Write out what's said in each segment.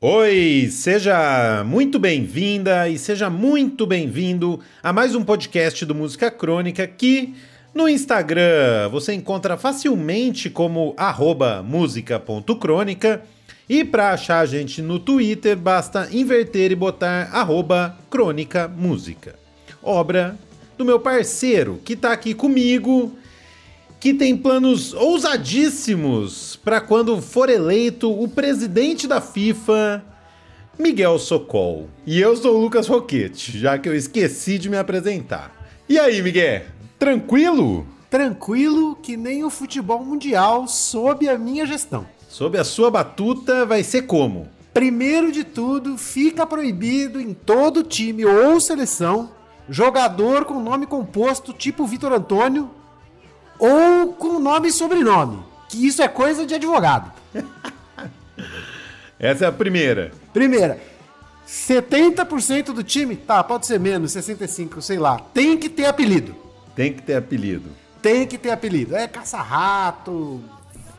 Oi, seja muito bem-vinda e seja muito bem-vindo a mais um podcast do Música Crônica que no Instagram você encontra facilmente como música.crônica e para achar a gente no Twitter basta inverter e botar crônica música. Obra do meu parceiro que está aqui comigo que tem planos ousadíssimos para quando for eleito o presidente da FIFA, Miguel Socol. E eu sou o Lucas Roquete, já que eu esqueci de me apresentar. E aí, Miguel? Tranquilo? Tranquilo que nem o futebol mundial sob a minha gestão. Sob a sua batuta vai ser como? Primeiro de tudo, fica proibido em todo time ou seleção jogador com nome composto tipo Vitor Antônio ou com nome e sobrenome, que isso é coisa de advogado. Essa é a primeira. Primeira, 70% do time, tá, pode ser menos, 65, sei lá, tem que ter apelido. Tem que ter apelido. Tem que ter apelido. É caça-rato.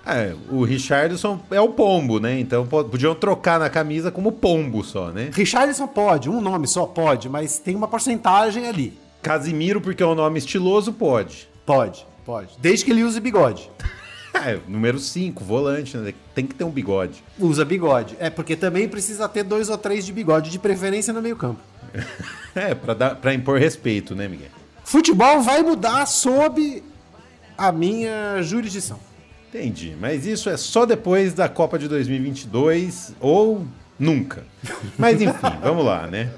É, o Richardson é o pombo, né? Então podiam trocar na camisa como pombo só, né? Richardson pode, um nome só pode, mas tem uma porcentagem ali. Casimiro, porque é um nome estiloso, pode. Pode. Pode. Desde que ele use bigode. É, número 5, volante, né? Tem que ter um bigode. Usa bigode. É, porque também precisa ter dois ou três de bigode, de preferência no meio-campo. é, pra, dar, pra impor respeito, né, Miguel? Futebol vai mudar sob a minha jurisdição. Entendi, mas isso é só depois da Copa de 2022 ou nunca. Mas enfim, vamos lá, né?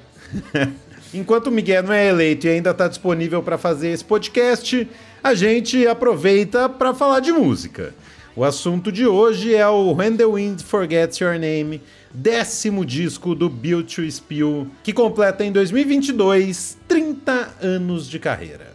Enquanto o Miguel não é eleito e ainda está disponível para fazer esse podcast, a gente aproveita para falar de música. O assunto de hoje é o When the Wind Forgets Your Name, décimo disco do Built to Spill, que completa em 2022 30 anos de carreira.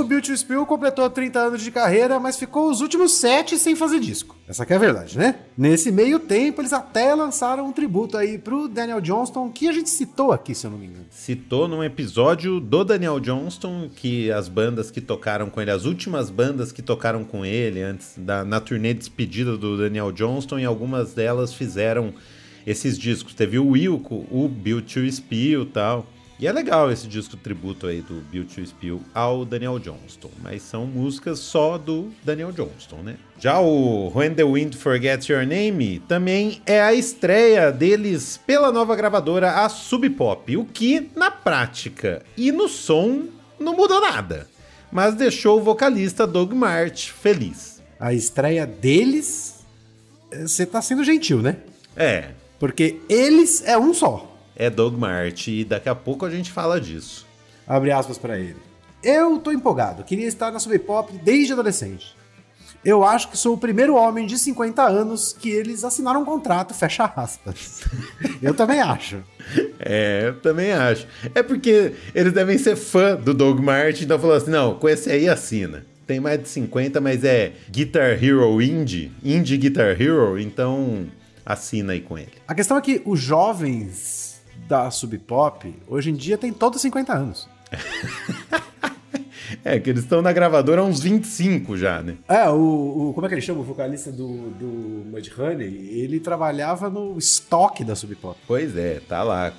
O Beauty Spill completou 30 anos de carreira, mas ficou os últimos 7 sem fazer disco. Essa é a verdade, né? Nesse meio tempo, eles até lançaram um tributo aí pro Daniel Johnston, que a gente citou aqui, se eu não me engano. Citou num episódio do Daniel Johnston, que as bandas que tocaram com ele, as últimas bandas que tocaram com ele antes da na turnê de despedida do Daniel Johnston, e algumas delas fizeram esses discos. Teve o Wilco, o Beauty Spill e tal. E é legal esse disco tributo aí do Beauty Spill ao Daniel Johnston, mas são músicas só do Daniel Johnston, né? Já o When the Wind Forgets Your Name também é a estreia deles pela nova gravadora, a Sub Pop, o que na prática e no som não mudou nada, mas deixou o vocalista Doug March feliz. A estreia deles, você tá sendo gentil, né? É. Porque eles é um só é Doug Martins e daqui a pouco a gente fala disso. Abre aspas para ele. Eu tô empolgado, queria estar na Sub Pop desde adolescente. Eu acho que sou o primeiro homem de 50 anos que eles assinaram um contrato, fecha aspas. eu também acho. É, eu também acho. É porque eles devem ser fã do Doug Martin, então falou assim: não, com esse aí assina. Tem mais de 50, mas é Guitar Hero Indie, Indie Guitar Hero, então assina aí com ele. A questão é que os jovens da Sub Pop, hoje em dia tem todos 50 anos. é, que eles estão na gravadora há uns 25 já, né? É, o, o como é que ele chama? O vocalista do, do Mudhoney, ele trabalhava no estoque da Sub Pop. Pois é, tá lá.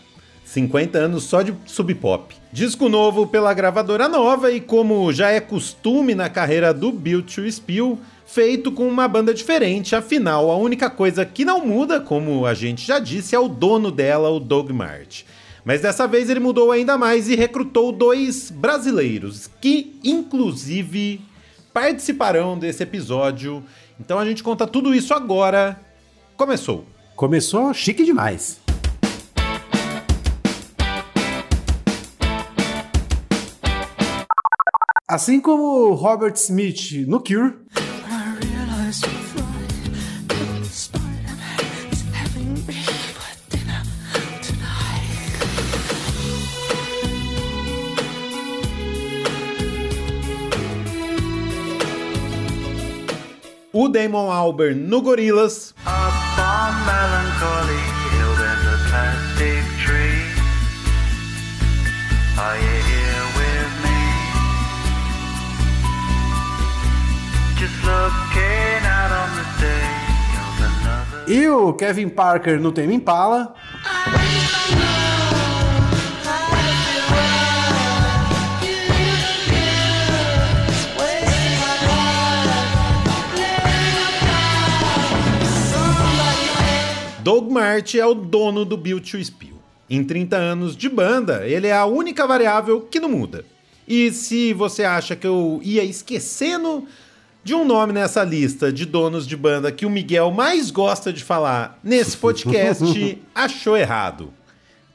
50 anos só de Sub Pop. Disco novo pela gravadora nova e como já é costume na carreira do Build to Spill, feito com uma banda diferente, afinal, a única coisa que não muda, como a gente já disse, é o dono dela, o Doug Mart. Mas dessa vez ele mudou ainda mais e recrutou dois brasileiros, que inclusive participarão desse episódio. Então a gente conta tudo isso agora. Começou. Começou chique demais. Assim como Robert Smith no Cure, o Damon Albarn no Gorillaz. E o Kevin Parker no Tame Impala. Doug Martin é o dono do Build to Spill. Em 30 anos de banda, ele é a única variável que não muda. E se você acha que eu ia esquecendo de um nome nessa lista de donos de banda que o Miguel mais gosta de falar nesse podcast, achou errado.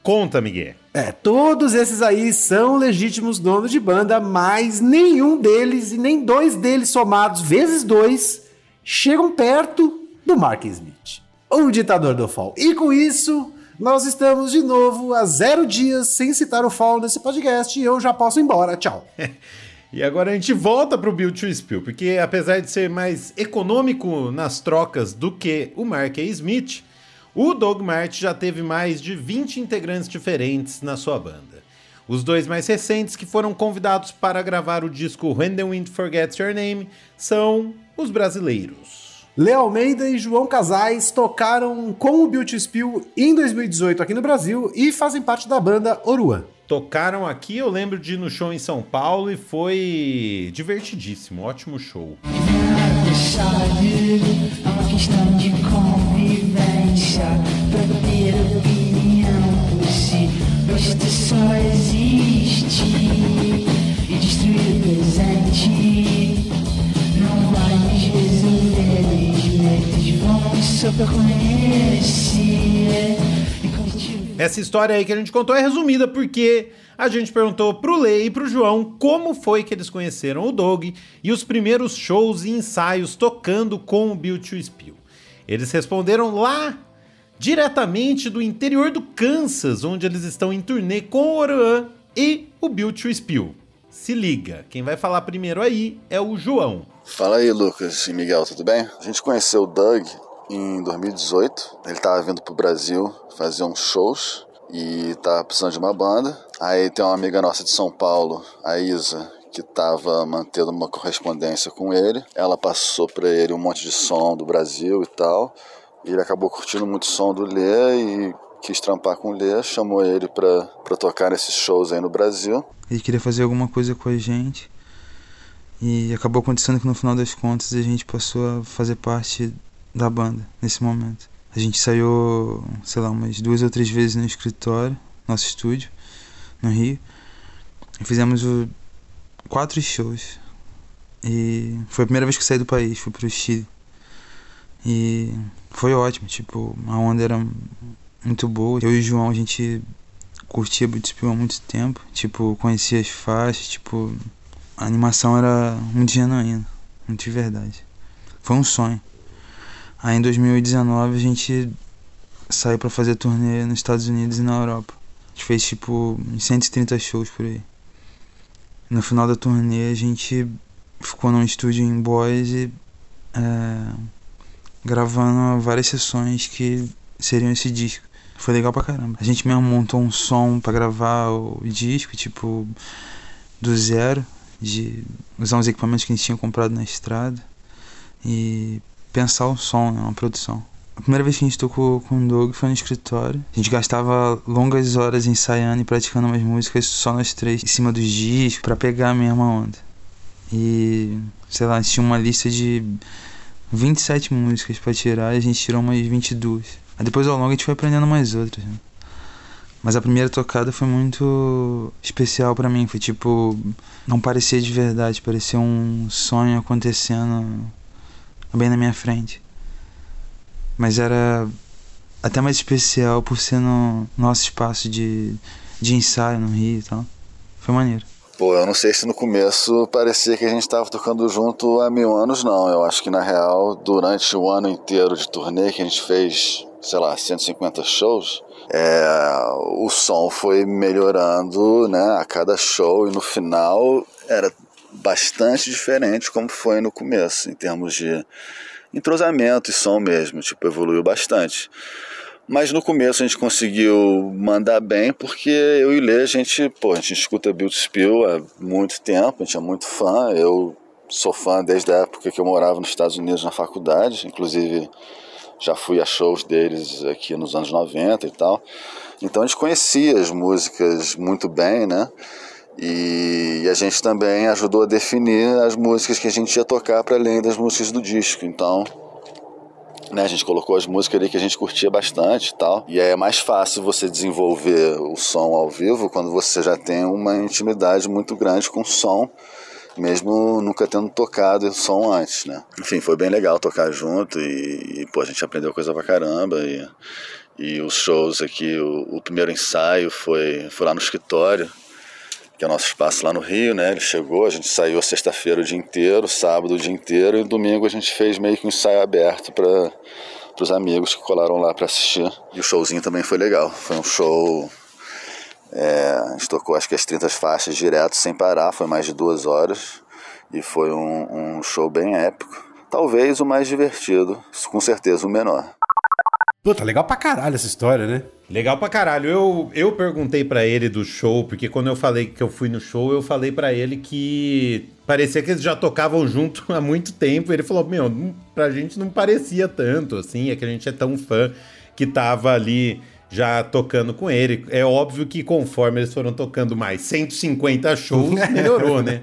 Conta, Miguel. É, todos esses aí são legítimos donos de banda, mas nenhum deles e nem dois deles somados vezes dois chegam perto do Mark Smith o ditador do Fall. E com isso, nós estamos de novo a zero dias sem citar o Fall nesse podcast e eu já posso ir embora. Tchau. e agora a gente volta pro Build to Spill, porque apesar de ser mais econômico nas trocas do que o Mark A. Smith, o Doug já teve mais de 20 integrantes diferentes na sua banda. Os dois mais recentes que foram convidados para gravar o disco When the Wind Forgets Your Name são os brasileiros. Léo Almeida e João Casais tocaram com o Beauty Spill em 2018 aqui no Brasil e fazem parte da banda Oruan. Tocaram aqui, eu lembro de ir no show em São Paulo e foi divertidíssimo, ótimo show. É essa história aí que a gente contou é resumida porque a gente perguntou pro Lei e pro João como foi que eles conheceram o Doug e os primeiros shows e ensaios tocando com o Bill to Spill. Eles responderam lá diretamente do interior do Kansas, onde eles estão em turnê com o Oran e o Bill to Spill. Se liga, quem vai falar primeiro aí é o João. Fala aí, Lucas e Miguel, tudo bem? A gente conheceu o Doug em 2018. Ele estava vindo pro Brasil fazer uns shows e estava precisando de uma banda. Aí tem uma amiga nossa de São Paulo, a Isa, que estava mantendo uma correspondência com ele. Ela passou para ele um monte de som do Brasil e tal. E ele acabou curtindo muito o som do Lê e quis trampar com o Lê, chamou ele para tocar nesses shows aí no Brasil. Ele queria fazer alguma coisa com a gente. E acabou acontecendo que no final das contas a gente passou a fazer parte da banda nesse momento. A gente saiu, sei lá, umas duas ou três vezes no escritório, nosso estúdio, no Rio. E fizemos o, quatro shows. E foi a primeira vez que saí do país, fui pro Chile. E foi ótimo, tipo, a onda era muito boa. Eu e o João, a gente curtia Bootspill há muito tempo. Tipo, conhecia as faixas, tipo, a animação era muito genuína, muito de verdade. Foi um sonho. Aí em 2019 a gente saiu para fazer turnê nos Estados Unidos e na Europa. A gente fez tipo 130 shows por aí. No final da turnê a gente ficou num estúdio em Boise é, gravando várias sessões que seriam esse disco. Foi legal pra caramba. A gente mesmo montou um som para gravar o disco, tipo, do zero de usar os equipamentos que a gente tinha comprado na estrada e pensar o som, né, uma produção. A primeira vez que a gente tocou com o Doug foi no escritório. A gente gastava longas horas ensaiando e praticando umas músicas só nós três, em cima dos discos, para pegar a mesma onda. E, sei lá, tinha uma lista de 27 músicas para tirar e a gente tirou umas 22. Aí depois ao longo a gente foi aprendendo mais outras. Né? Mas a primeira tocada foi muito especial para mim. Foi tipo. Não parecia de verdade, parecia um sonho acontecendo bem na minha frente. Mas era até mais especial por ser no nosso espaço de, de ensaio no Rio e tal. Foi maneiro. Pô, eu não sei se no começo parecia que a gente estava tocando junto há mil anos, não. Eu acho que na real, durante o ano inteiro de turnê que a gente fez, sei lá, 150 shows, é, o som foi melhorando né, a cada show e no final era bastante diferente como foi no começo, em termos de entrosamento e som mesmo, tipo, evoluiu bastante. Mas no começo a gente conseguiu mandar bem, porque eu e Lê, a gente, pô, a gente escuta Build Spill há muito tempo, a gente é muito fã, eu sou fã desde a época que eu morava nos Estados Unidos na faculdade, inclusive já fui a shows deles aqui nos anos 90 e tal. Então a gente conhecia as músicas muito bem, né? E a gente também ajudou a definir as músicas que a gente ia tocar para além das músicas do disco. Então, né, a gente colocou as músicas ali que a gente curtia bastante e tal. E aí é mais fácil você desenvolver o som ao vivo quando você já tem uma intimidade muito grande com o som, mesmo nunca tendo tocado o som antes, né? Enfim, foi bem legal tocar junto e, e pô, a gente aprendeu coisa pra caramba. E, e os shows aqui, o, o primeiro ensaio foi, foi lá no escritório que é o nosso espaço lá no Rio, né? Ele chegou, a gente saiu sexta-feira o dia inteiro, sábado o dia inteiro e domingo a gente fez meio que um ensaio aberto para os amigos que colaram lá para assistir. E o showzinho também foi legal. Foi um show. É, a gente tocou acho que as 30 faixas direto sem parar, foi mais de duas horas. E foi um, um show bem épico. Talvez o mais divertido, com certeza o menor. Puta, legal pra caralho essa história, né? Legal pra caralho. Eu, eu perguntei para ele do show, porque quando eu falei que eu fui no show, eu falei para ele que parecia que eles já tocavam junto há muito tempo. Ele falou: Meu, pra gente não parecia tanto assim, é que a gente é tão fã que tava ali já tocando com ele. É óbvio que conforme eles foram tocando mais 150 shows, melhorou, né?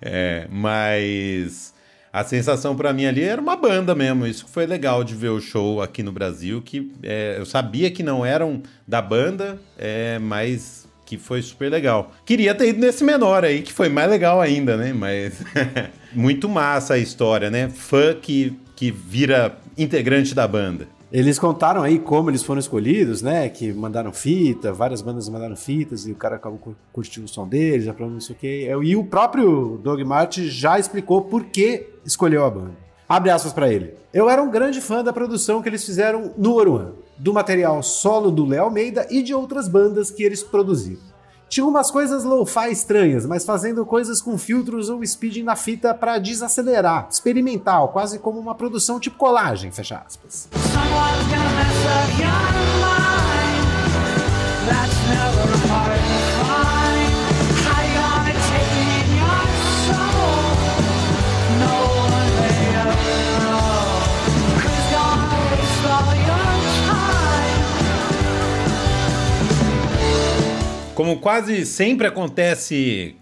É, mas a sensação para mim ali era uma banda mesmo. Isso foi legal de ver o show aqui no Brasil, que é, eu sabia que não eram da banda, é, mas que foi super legal. Queria ter ido nesse menor aí, que foi mais legal ainda, né? Mas muito massa a história, né? Fã que, que vira integrante da banda. Eles contaram aí como eles foram escolhidos, né? Que mandaram fita, várias bandas mandaram fitas e o cara acabou curtindo o som deles, já falou não sei o quê. E o próprio Doug Martin já explicou por que escolheu a banda. Abre aspas para ele. Eu era um grande fã da produção que eles fizeram no Oruan, do material solo do Léo Almeida e de outras bandas que eles produziram. Tinha umas coisas lo-fi estranhas, mas fazendo coisas com filtros ou speeding na fita para desacelerar, experimental, quase como uma produção tipo colagem, fecha aspas. Como quase sempre acontece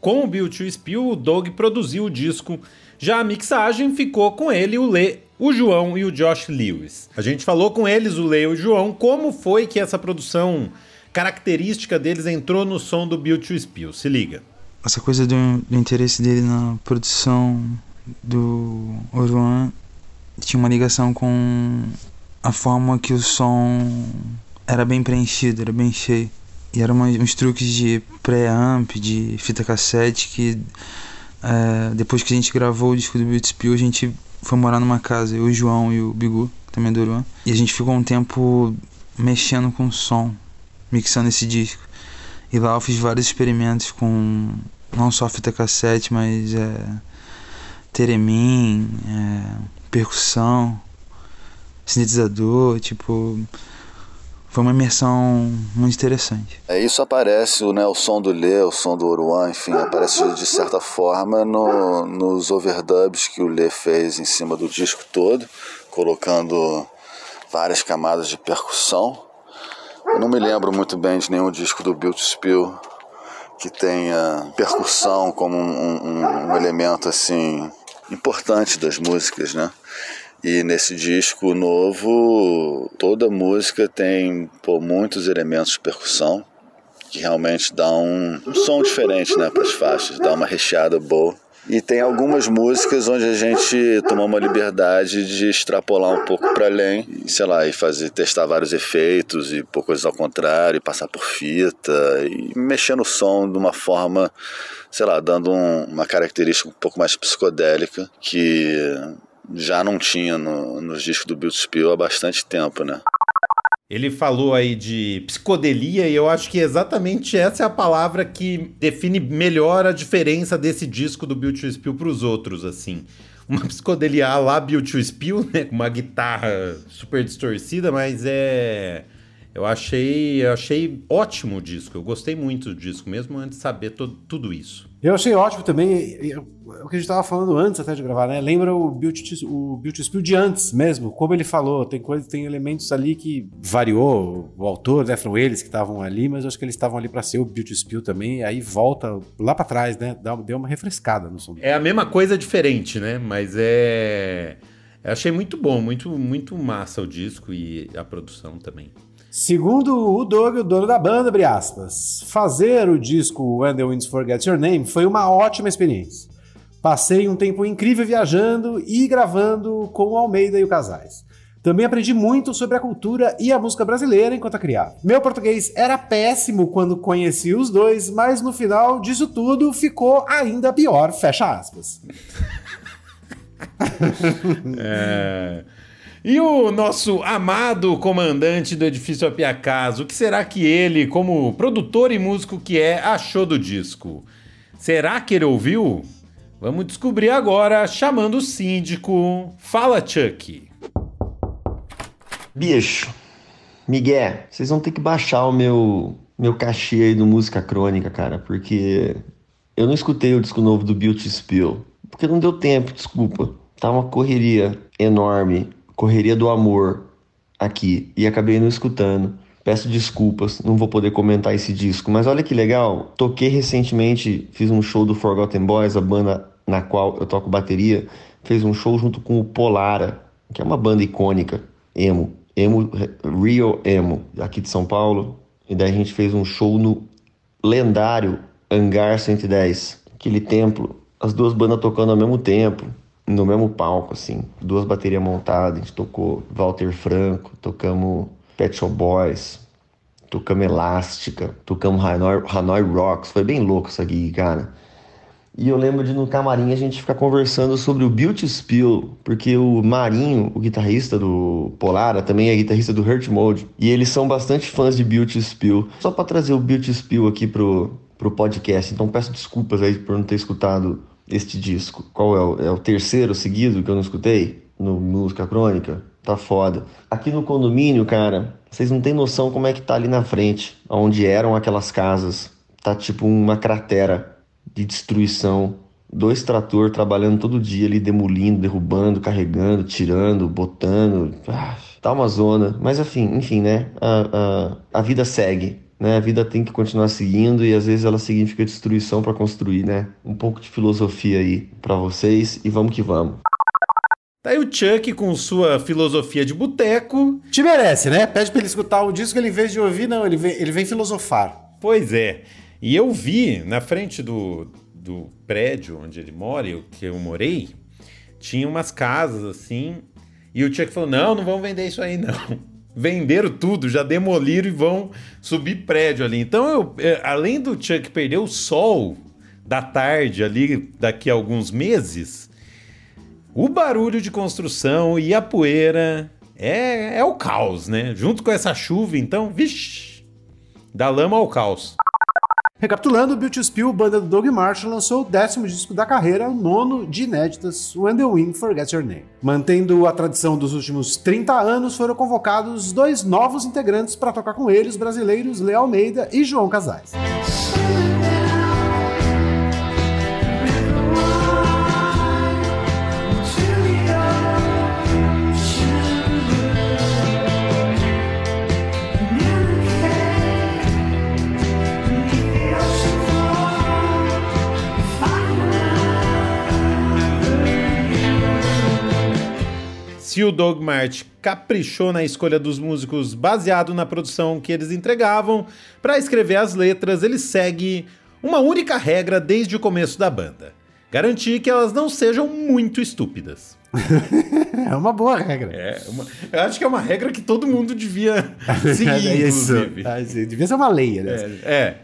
com o Bill to Spill, o Doug produziu o disco. Já a mixagem ficou com ele, o Lê, o João e o Josh Lewis. A gente falou com eles, o Lê e o João, como foi que essa produção característica deles entrou no som do Bill to Spill. Se liga. Essa coisa do, do interesse dele na produção do Oruan tinha uma ligação com a forma que o som era bem preenchido, era bem cheio. E eram uns truques de pré-amp, de fita cassete, que é, depois que a gente gravou o disco do Beat Spill, a gente foi morar numa casa, eu, o João e o Bigu, que também é E a gente ficou um tempo mexendo com som, mixando esse disco. E lá eu fiz vários experimentos com não só fita cassete, mas é, teremin, é, percussão, sintetizador, tipo foi uma imersão muito interessante. É, isso aparece, né, o som do Lê, o som do Oruan, enfim, aparece de certa forma no, nos overdubs que o Lê fez em cima do disco todo, colocando várias camadas de percussão. Eu não me lembro muito bem de nenhum disco do Built Spill que tenha percussão como um, um, um elemento assim importante das músicas, né? E nesse disco novo, toda música tem pô, muitos elementos de percussão que realmente dá um, som diferente né, para as faixas, dá uma recheada boa. E tem algumas músicas onde a gente tomou uma liberdade de extrapolar um pouco para além, e, sei lá, e fazer testar vários efeitos e pôr coisas ao contrário, e passar por fita e mexer no som de uma forma, sei lá, dando um, uma característica um pouco mais psicodélica que já não tinha no, nos discos do Bill Spill há bastante tempo, né? Ele falou aí de psicodelia e eu acho que exatamente essa é a palavra que define melhor a diferença desse disco do Bill to Spill para os outros, assim. Uma psicodelia lá Bill to Spill, né, com uma guitarra super distorcida, mas é Eu achei, eu achei ótimo o disco. Eu gostei muito do disco, mesmo antes de saber tudo isso. Eu achei ótimo também o que a gente estava falando antes até de gravar, né? Lembra o Beauty, o Beauty Spill de antes mesmo, como ele falou. Tem coisa, tem elementos ali que variou o autor, né? Foram eles que estavam ali, mas eu acho que eles estavam ali para ser o Beauty Spill também. aí volta lá para trás, né? Dá, deu uma refrescada no som. É a mesma coisa diferente, né? Mas é. Eu achei muito bom, muito, muito massa o disco e a produção também. Segundo o Doug, o dono da banda, abre aspas, fazer o disco When the Winds Forget Your Name foi uma ótima experiência. Passei um tempo incrível viajando e gravando com o Almeida e o Casais. Também aprendi muito sobre a cultura e a música brasileira enquanto criava. Meu português era péssimo quando conheci os dois, mas no final disso tudo ficou ainda pior, fecha aspas. é... E o nosso amado comandante do edifício Apiacasa, o que será que ele, como produtor e músico que é, achou do disco? Será que ele ouviu? Vamos descobrir agora, chamando o síndico. Fala, Chuck. Bicho, Miguel, vocês vão ter que baixar o meu, meu cachê aí do Música Crônica, cara, porque eu não escutei o disco novo do Beauty Spill, porque não deu tempo, desculpa. Tá uma correria enorme correria do amor aqui e acabei não escutando. Peço desculpas, não vou poder comentar esse disco, mas olha que legal. Toquei recentemente, fiz um show do Forgotten Boys, a banda na qual eu toco bateria, fez um show junto com o Polara, que é uma banda icônica, emo, emo real emo, aqui de São Paulo. E daí a gente fez um show no lendário Hangar 110, aquele templo, as duas bandas tocando ao mesmo tempo no mesmo palco, assim, duas baterias montadas, a gente tocou Walter Franco, tocamos Pet Shop Boys, tocamos Elástica, tocamos Hanoi, Hanoi Rocks, foi bem louco isso aqui, cara. E eu lembro de no camarim a gente ficar conversando sobre o Beauty Spill, porque o Marinho, o guitarrista do Polara, também é guitarrista do Hurt Mode, e eles são bastante fãs de Beauty Spill. Só para trazer o Beauty Spill aqui pro, pro podcast, então peço desculpas aí por não ter escutado este disco. Qual é o, é o terceiro seguido que eu não escutei? No Música Crônica? Tá foda. Aqui no condomínio, cara, vocês não têm noção como é que tá ali na frente, onde eram aquelas casas. Tá tipo uma cratera de destruição. Dois trator trabalhando todo dia ali, demolindo, derrubando, carregando, tirando, botando. Ah, tá uma zona. Mas enfim, enfim, né? A, a, a vida segue né? A vida tem que continuar seguindo e às vezes ela significa destruição para construir, né? Um pouco de filosofia aí para vocês e vamos que vamos. Tá aí o Chuck com sua filosofia de boteco. Te merece, né? Pede pra ele escutar o disco, ele em vez de ouvir, não, ele vem, ele vem filosofar. Pois é. E eu vi na frente do, do prédio onde ele mora, eu, que eu morei, tinha umas casas assim. E o Chuck falou: não, não vamos vender isso aí, não venderam tudo, já demoliram e vão subir prédio ali. Então, eu, é, além do Chuck perder o sol da tarde ali daqui a alguns meses, o barulho de construção e a poeira é, é o caos, né? Junto com essa chuva, então, vixi, da lama ao caos. Recapitulando, Beauty Spill, banda do Doug Marshall, lançou o décimo disco da carreira, o nono de inéditas, When the Wind Forgets Your Name. Mantendo a tradição dos últimos 30 anos, foram convocados dois novos integrantes para tocar com eles, os brasileiros Léo Almeida e João Casais. Se o Doug Martin caprichou na escolha dos músicos baseado na produção que eles entregavam, para escrever as letras, ele segue uma única regra desde o começo da banda: garantir que elas não sejam muito estúpidas. é uma boa regra. É uma, eu acho que é uma regra que todo mundo devia seguir, é inclusive. Ah, devia ser uma lei, né? É, é.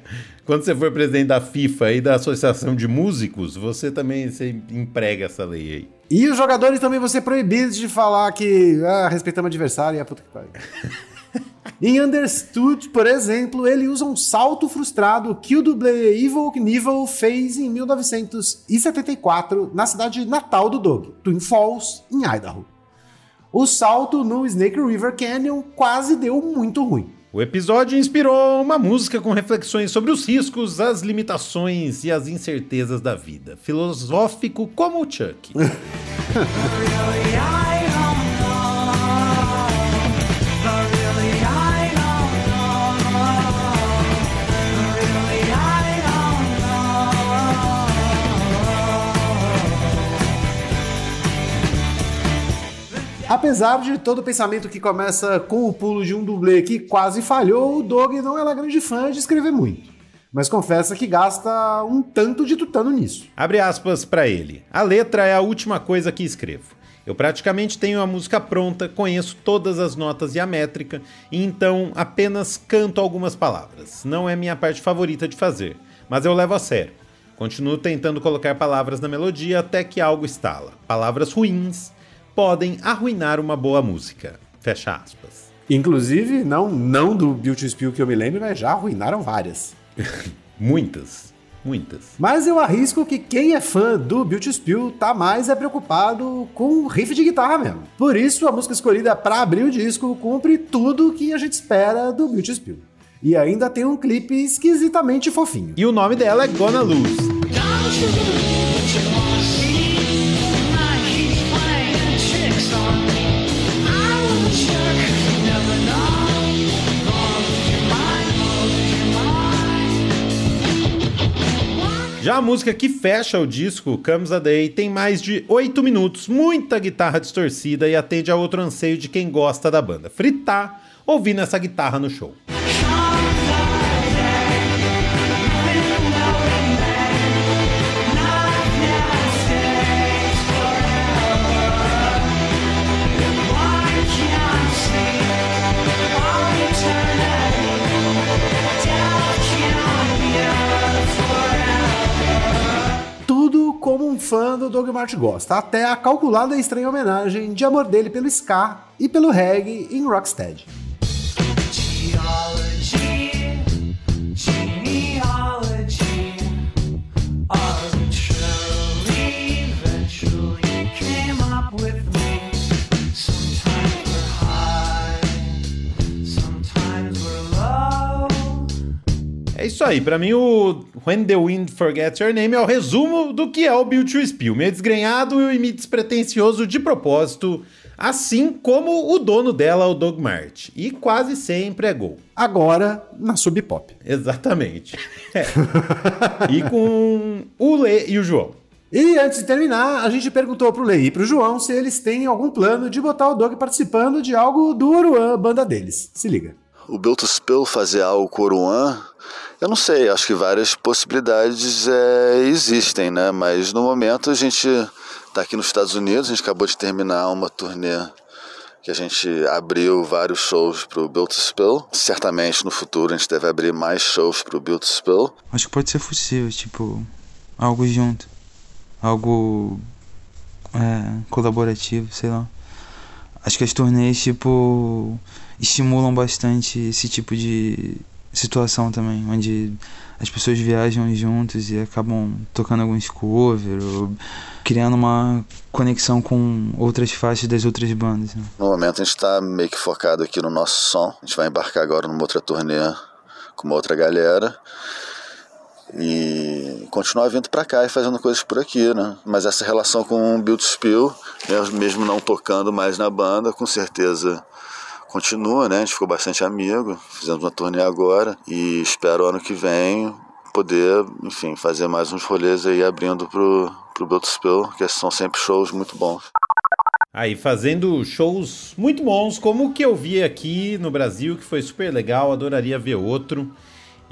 Quando você for presidente da FIFA e da Associação de Músicos, você também você emprega essa lei aí. E os jogadores também vão ser proibidos de falar que ah, respeitamos o adversário e a puta que pariu. em Understood, por exemplo, ele usa um salto frustrado que o dublê Evil Knievel fez em 1974 na cidade natal do Doug, Twin Falls, em Idaho. O salto no Snake River Canyon quase deu muito ruim. O episódio inspirou uma música com reflexões sobre os riscos, as limitações e as incertezas da vida. Filosófico como o Chuck. Apesar de todo o pensamento que começa com o pulo de um dublê que quase falhou, o Doug não é grande fã de escrever muito. Mas confessa que gasta um tanto de tutano nisso. Abre aspas para ele. A letra é a última coisa que escrevo. Eu praticamente tenho a música pronta, conheço todas as notas e a métrica, e então apenas canto algumas palavras. Não é minha parte favorita de fazer, mas eu levo a sério. Continuo tentando colocar palavras na melodia até que algo estala. Palavras ruins, podem arruinar uma boa música. Fecha aspas. Inclusive, não, não do Beauty Spill que eu me lembro, mas já arruinaram várias. muitas. Muitas. Mas eu arrisco que quem é fã do Beauty Spill tá mais é preocupado com o riff de guitarra mesmo. Por isso, a música escolhida para abrir o disco cumpre tudo que a gente espera do Beauty Spill. E ainda tem um clipe esquisitamente fofinho. E o nome dela é Gonna Lose. Já a música que fecha o disco, Comes a Day, tem mais de 8 minutos, muita guitarra distorcida e atende a outro anseio de quem gosta da banda: fritar ouvindo essa guitarra no show. Do Doug Martin gosta, até a calculada e estranha homenagem de amor dele pelo ska e pelo reggae em Rocksteady. É isso aí, para mim o When the Wind Forgets Your Name é o resumo do que é o Build to Spill, meio desgrenhado e meio despretensioso de propósito, assim como o dono dela, o Doug Mart. E quase sempre é gol. Agora na Sub Pop. Exatamente. É. e com o Lê e o João. E antes de terminar, a gente perguntou pro Lei e pro João se eles têm algum plano de botar o Doug participando de algo do Oruan, banda deles. Se liga. O Built to Spill fazer algo Oruan eu não sei, acho que várias possibilidades é, existem, né? Mas no momento a gente está aqui nos Estados Unidos, a gente acabou de terminar uma turnê que a gente abriu vários shows para o Built Spill. Certamente no futuro a gente deve abrir mais shows para o Built Spill. Acho que pode ser possível, tipo, algo junto, algo é, colaborativo, sei lá. Acho que as turnês, tipo, estimulam bastante esse tipo de situação também, onde as pessoas viajam juntos e acabam tocando alguns covers ou criando uma conexão com outras faixas das outras bandas. Né? No momento a gente está meio que focado aqui no nosso som. A gente vai embarcar agora numa outra turnê com uma outra galera e continuar vindo para cá e fazendo coisas por aqui, né? Mas essa relação com o Build Spill, mesmo não tocando mais na banda, com certeza continua, né? A gente ficou bastante amigo, fizemos uma turnê agora e espero ano que vem poder, enfim, fazer mais uns rolês aí abrindo pro, pro Bloodspill, que são sempre shows muito bons. Aí, fazendo shows muito bons, como o que eu vi aqui no Brasil, que foi super legal, adoraria ver outro.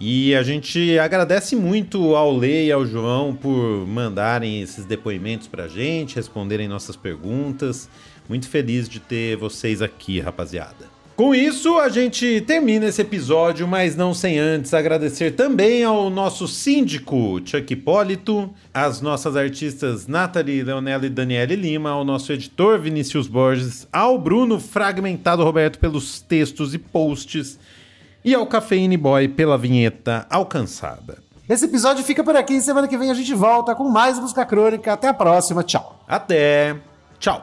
E a gente agradece muito ao Lê e ao João por mandarem esses depoimentos pra gente, responderem nossas perguntas. Muito feliz de ter vocês aqui, rapaziada. Com isso, a gente termina esse episódio, mas não sem antes agradecer também ao nosso síndico Chuck Hipólito, às nossas artistas Nathalie, Leonela e Daniele Lima, ao nosso editor Vinícius Borges, ao Bruno Fragmentado Roberto pelos textos e posts e ao Cafeine Boy pela vinheta alcançada. Esse episódio fica por aqui. Semana que vem a gente volta com mais música crônica. Até a próxima. Tchau. Até. Tchau.